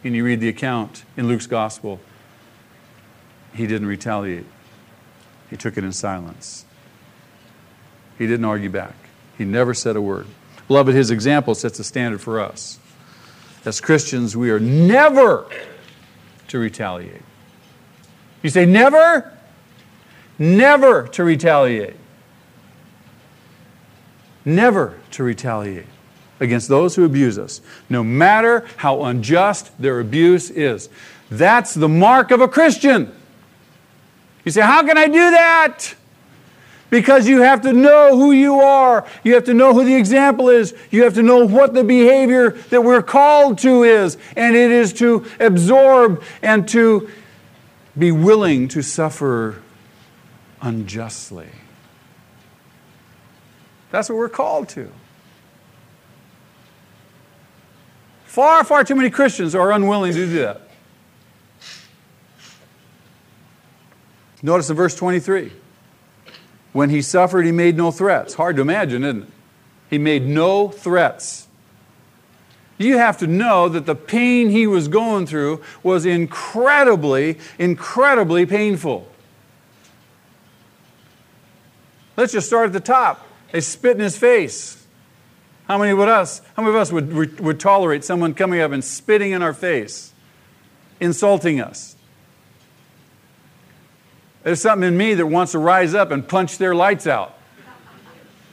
A: And you read the account in Luke's gospel. He didn't retaliate, he took it in silence. He didn't argue back. He never said a word. Beloved, his example sets a standard for us. As Christians, we are never to retaliate. You say never? Never to retaliate. Never to retaliate against those who abuse us, no matter how unjust their abuse is. That's the mark of a Christian. You say, How can I do that? Because you have to know who you are. You have to know who the example is. You have to know what the behavior that we're called to is. And it is to absorb and to be willing to suffer unjustly. That's what we're called to. Far, far too many Christians are unwilling to do that. Notice in verse 23. When he suffered, he made no threats. Hard to imagine, isn't it? He made no threats. You have to know that the pain he was going through was incredibly, incredibly painful. Let's just start at the top. They spit in his face. How many of us, how many of us would, would tolerate someone coming up and spitting in our face, insulting us? There's something in me that wants to rise up and punch their lights out.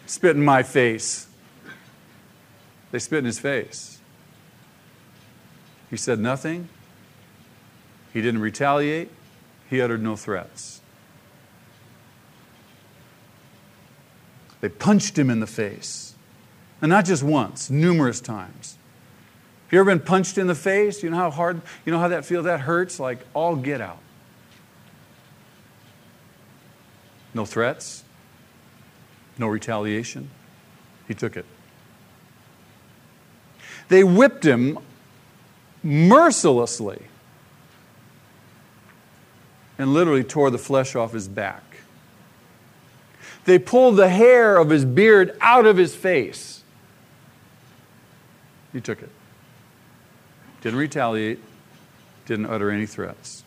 A: Spit in my face. They spit in his face. He said nothing. He didn't retaliate. He uttered no threats. They punched him in the face. And not just once, numerous times. Have you ever been punched in the face? You know how hard, you know how that feels? That hurts like all get out. No threats, no retaliation. He took it. They whipped him mercilessly and literally tore the flesh off his back. They pulled the hair of his beard out of his face. He took it. Didn't retaliate, didn't utter any threats.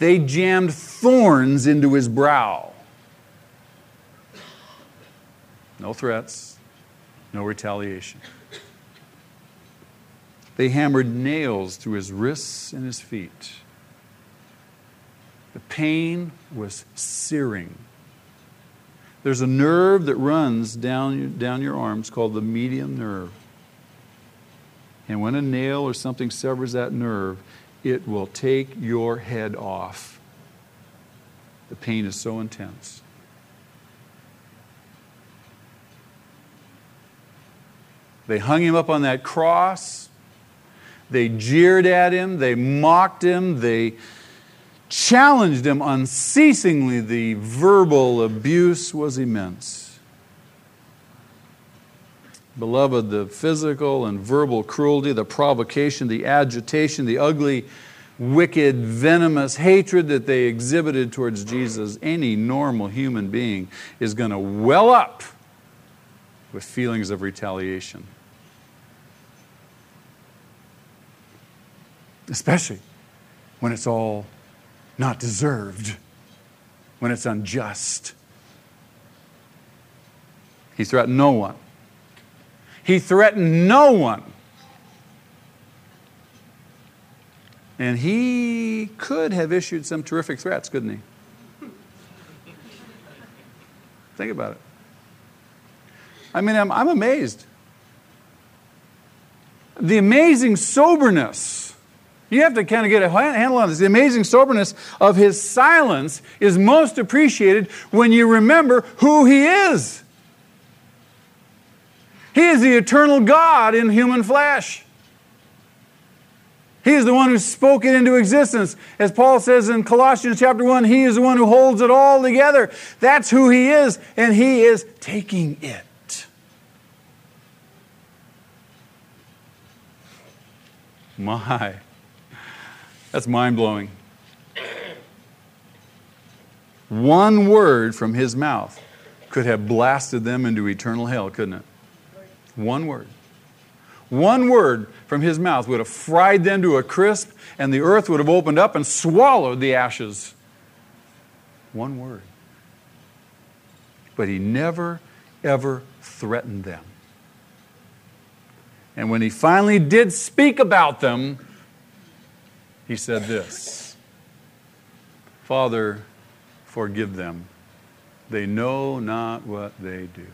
A: They jammed thorns into his brow. No threats, no retaliation. They hammered nails through his wrists and his feet. The pain was searing. There's a nerve that runs down, down your arms called the median nerve. And when a nail or something severs that nerve, it will take your head off. The pain is so intense. They hung him up on that cross. They jeered at him. They mocked him. They challenged him unceasingly. The verbal abuse was immense. Beloved, the physical and verbal cruelty, the provocation, the agitation, the ugly, wicked, venomous hatred that they exhibited towards Jesus, any normal human being is going to well up with feelings of retaliation. Especially when it's all not deserved, when it's unjust. He threatened no one. He threatened no one. And he could have issued some terrific threats, couldn't he? Think about it. I mean, I'm, I'm amazed. The amazing soberness. You have to kind of get a handle on this. The amazing soberness of his silence is most appreciated when you remember who he is. He is the eternal God in human flesh. He is the one who spoke it into existence. As Paul says in Colossians chapter 1, He is the one who holds it all together. That's who He is, and He is taking it. My, that's mind blowing. One word from his mouth could have blasted them into eternal hell, couldn't it? One word. One word from his mouth would have fried them to a crisp, and the earth would have opened up and swallowed the ashes. One word. But he never, ever threatened them. And when he finally did speak about them, he said this Father, forgive them. They know not what they do.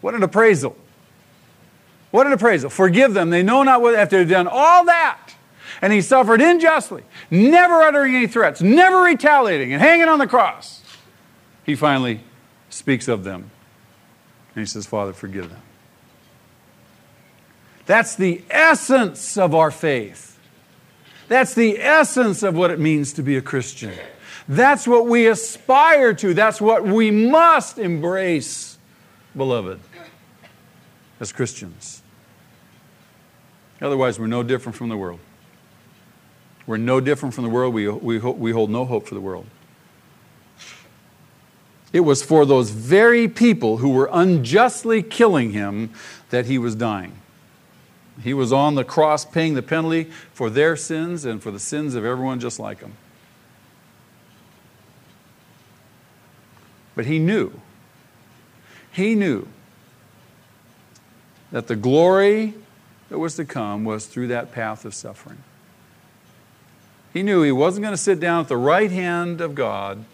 A: What an appraisal. What an appraisal. Forgive them. They know not what, after they've done all that. And he suffered unjustly, never uttering any threats, never retaliating, and hanging on the cross. He finally speaks of them and he says, Father, forgive them. That's the essence of our faith. That's the essence of what it means to be a Christian. That's what we aspire to. That's what we must embrace, beloved, as Christians. Otherwise, we're no different from the world. We're no different from the world. We, we, we hold no hope for the world. It was for those very people who were unjustly killing him that he was dying. He was on the cross paying the penalty for their sins and for the sins of everyone just like him. But he knew, he knew that the glory that was to come was through that path of suffering. He knew he wasn't going to sit down at the right hand of God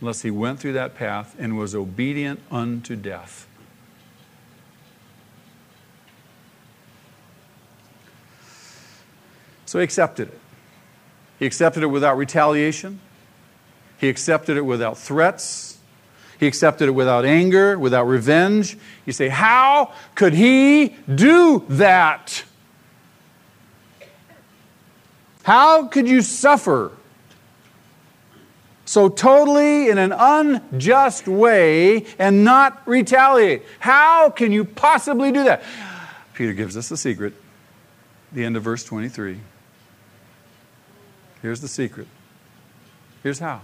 A: unless he went through that path and was obedient unto death. So he accepted it. He accepted it without retaliation. He accepted it without threats. He accepted it without anger, without revenge. You say, How could he do that? How could you suffer so totally in an unjust way and not retaliate. How can you possibly do that? Peter gives us the secret. The end of verse 23. Here's the secret. Here's how.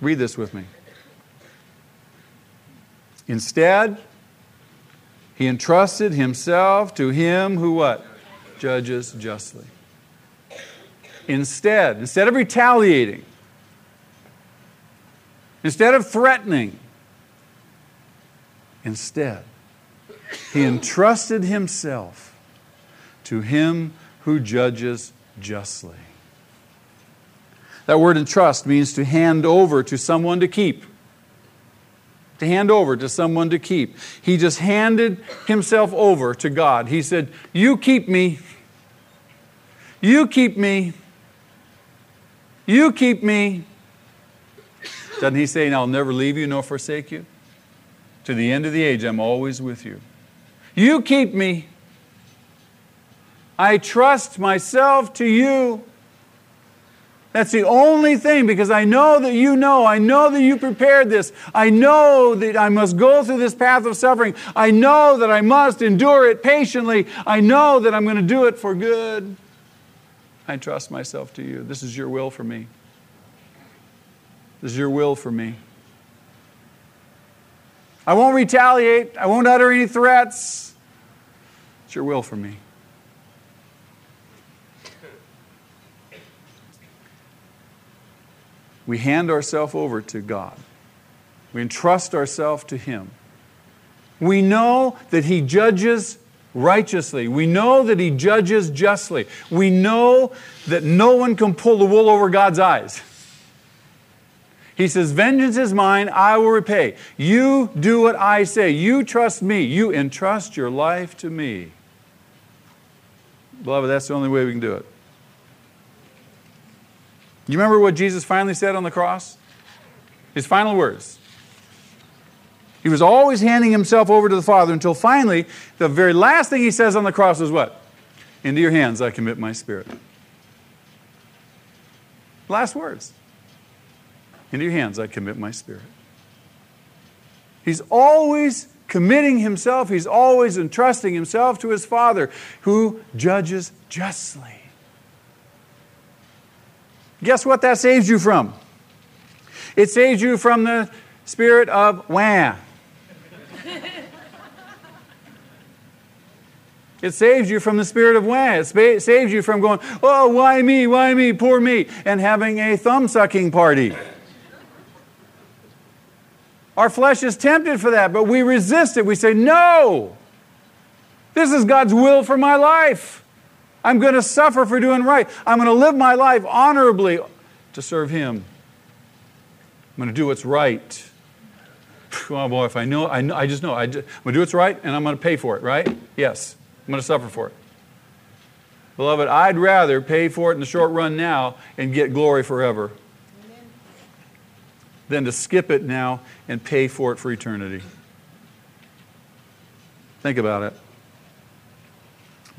A: Read this with me. Instead, he entrusted himself to him who what? Judges justly. Instead, instead of retaliating, instead of threatening, instead, he entrusted himself to him who judges justly. That word entrust means to hand over to someone to keep. To hand over to someone to keep. He just handed himself over to God. He said, You keep me. You keep me. You keep me. Doesn't he say, I'll never leave you nor forsake you? To the end of the age, I'm always with you. You keep me. I trust myself to you. That's the only thing because I know that you know. I know that you prepared this. I know that I must go through this path of suffering. I know that I must endure it patiently. I know that I'm going to do it for good. I trust myself to you. This is your will for me. This is your will for me. I won't retaliate. I won't utter any threats. It's your will for me. We hand ourselves over to God. We entrust ourselves to Him. We know that He judges righteously. We know that He judges justly. We know that no one can pull the wool over God's eyes. He says, Vengeance is mine, I will repay. You do what I say. You trust me. You entrust your life to me. Beloved, that's the only way we can do it. You remember what Jesus finally said on the cross? His final words. He was always handing himself over to the Father until finally, the very last thing he says on the cross is what? Into your hands I commit my spirit. Last words. Into your hands I commit my spirit. He's always committing himself, he's always entrusting himself to his Father who judges justly. Guess what that saves you from? It saves you from the spirit of wah. It saves you from the spirit of wah. It saves you from going, oh, why me, why me, poor me, and having a thumb sucking party. Our flesh is tempted for that, but we resist it. We say, no, this is God's will for my life. I'm going to suffer for doing right. I'm going to live my life honorably to serve Him. I'm going to do what's right. Oh boy, if I know, I, know, I just know. I I'm going to do what's right and I'm going to pay for it, right? Yes, I'm going to suffer for it. Beloved, I'd rather pay for it in the short run now and get glory forever Amen. than to skip it now and pay for it for eternity. Think about it.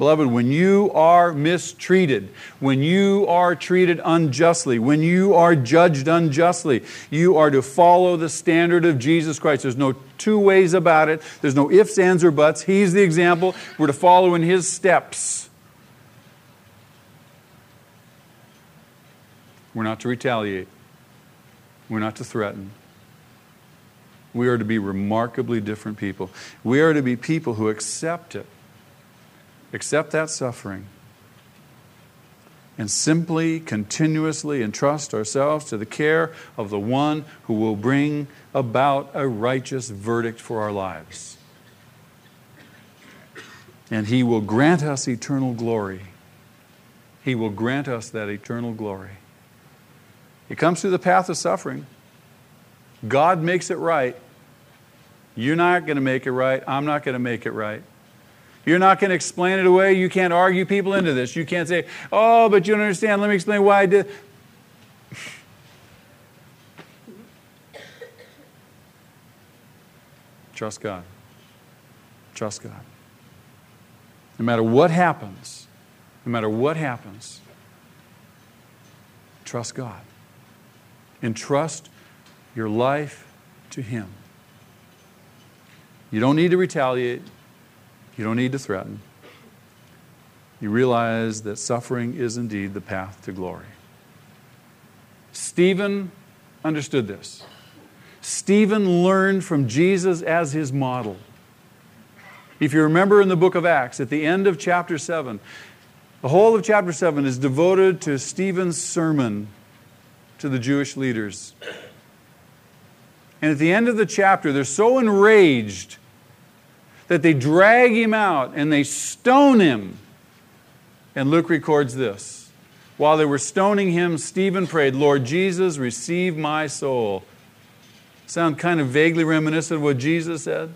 A: Beloved, when you are mistreated, when you are treated unjustly, when you are judged unjustly, you are to follow the standard of Jesus Christ. There's no two ways about it, there's no ifs, ands, or buts. He's the example. We're to follow in His steps. We're not to retaliate, we're not to threaten. We are to be remarkably different people. We are to be people who accept it accept that suffering and simply, continuously entrust ourselves to the care of the one who will bring about a righteous verdict for our lives. And he will grant us eternal glory. He will grant us that eternal glory. It comes through the path of suffering. God makes it right. You're not going to make it right. I'm not going to make it right. You're not going to explain it away. You can't argue people into this. You can't say, oh, but you don't understand. Let me explain why I did. Trust God. Trust God. No matter what happens, no matter what happens, trust God. Entrust your life to Him. You don't need to retaliate. You don't need to threaten. You realize that suffering is indeed the path to glory. Stephen understood this. Stephen learned from Jesus as his model. If you remember in the book of Acts, at the end of chapter 7, the whole of chapter 7 is devoted to Stephen's sermon to the Jewish leaders. And at the end of the chapter, they're so enraged that they drag him out and they stone him. And Luke records this. While they were stoning him, Stephen prayed, Lord Jesus, receive my soul. Sound kind of vaguely reminiscent of what Jesus said?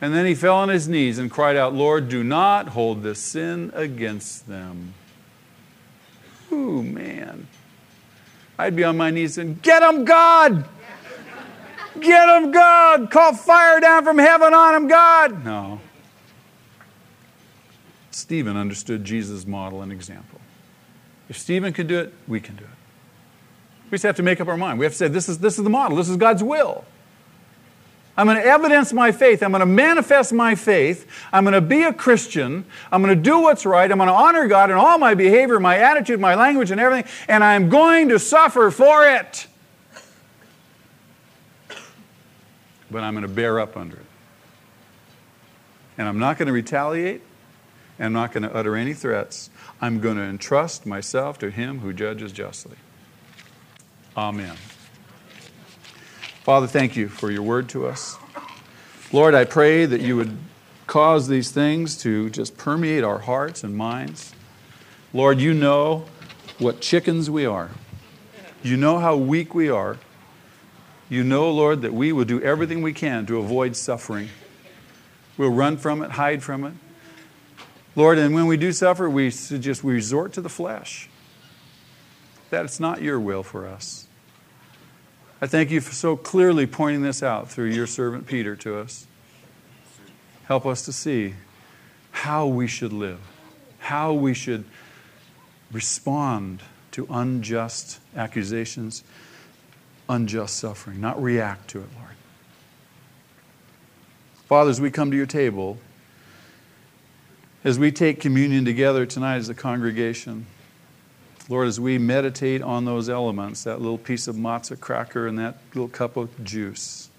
A: And then he fell on his knees and cried out, Lord, do not hold this sin against them. Ooh, man. I'd be on my knees and, Get him, God! Get them, God! Call fire down from heaven on them, God! No. Stephen understood Jesus' model and example. If Stephen could do it, we can do it. We just have to make up our mind. We have to say, this is, this is the model, this is God's will. I'm going to evidence my faith. I'm going to manifest my faith. I'm going to be a Christian. I'm going to do what's right. I'm going to honor God in all my behavior, my attitude, my language, and everything. And I'm going to suffer for it. But I'm going to bear up under it. And I'm not going to retaliate. And I'm not going to utter any threats. I'm going to entrust myself to Him who judges justly. Amen. Father, thank you for your word to us. Lord, I pray that you would cause these things to just permeate our hearts and minds. Lord, you know what chickens we are. You know how weak we are. You know, Lord, that we will do everything we can to avoid suffering. We'll run from it, hide from it. Lord, and when we do suffer, we just we resort to the flesh. That's not your will for us. I thank you for so clearly pointing this out through your servant Peter to us. Help us to see how we should live, how we should respond to unjust accusations, unjust suffering, not react to it, Lord. Father, as we come to your table, as we take communion together tonight as a congregation, Lord, as we meditate on those elements, that little piece of matzah cracker and that little cup of juice,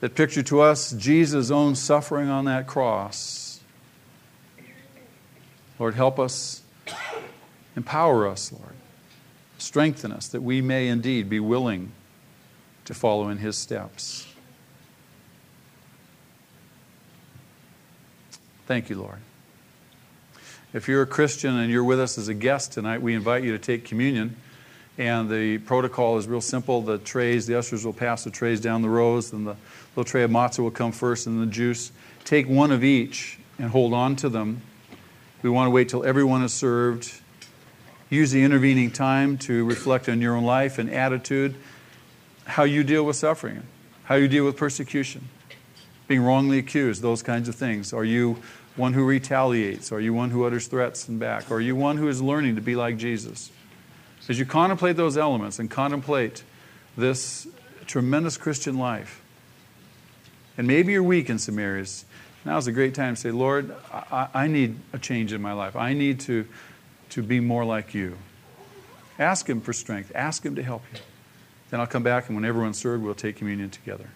A: that picture to us Jesus' own suffering on that cross. Lord, help us, empower us, Lord. Strengthen us that we may indeed be willing to follow in his steps. Thank you, Lord. If you're a Christian and you're with us as a guest tonight, we invite you to take communion. And the protocol is real simple. The trays, the ushers will pass the trays down the rows, and the little tray of matzah will come first, and the juice. Take one of each and hold on to them. We want to wait till everyone is served. Use the intervening time to reflect on your own life and attitude, how you deal with suffering, how you deal with persecution, being wrongly accused, those kinds of things. Are you one who retaliates? Are you one who utters threats and back? Are you one who is learning to be like Jesus? As you contemplate those elements and contemplate this tremendous Christian life, and maybe you're weak in some areas, now is a great time to say, Lord, I, I need a change in my life. I need to, to be more like you. Ask Him for strength, ask Him to help you. Then I'll come back, and when everyone's served, we'll take communion together.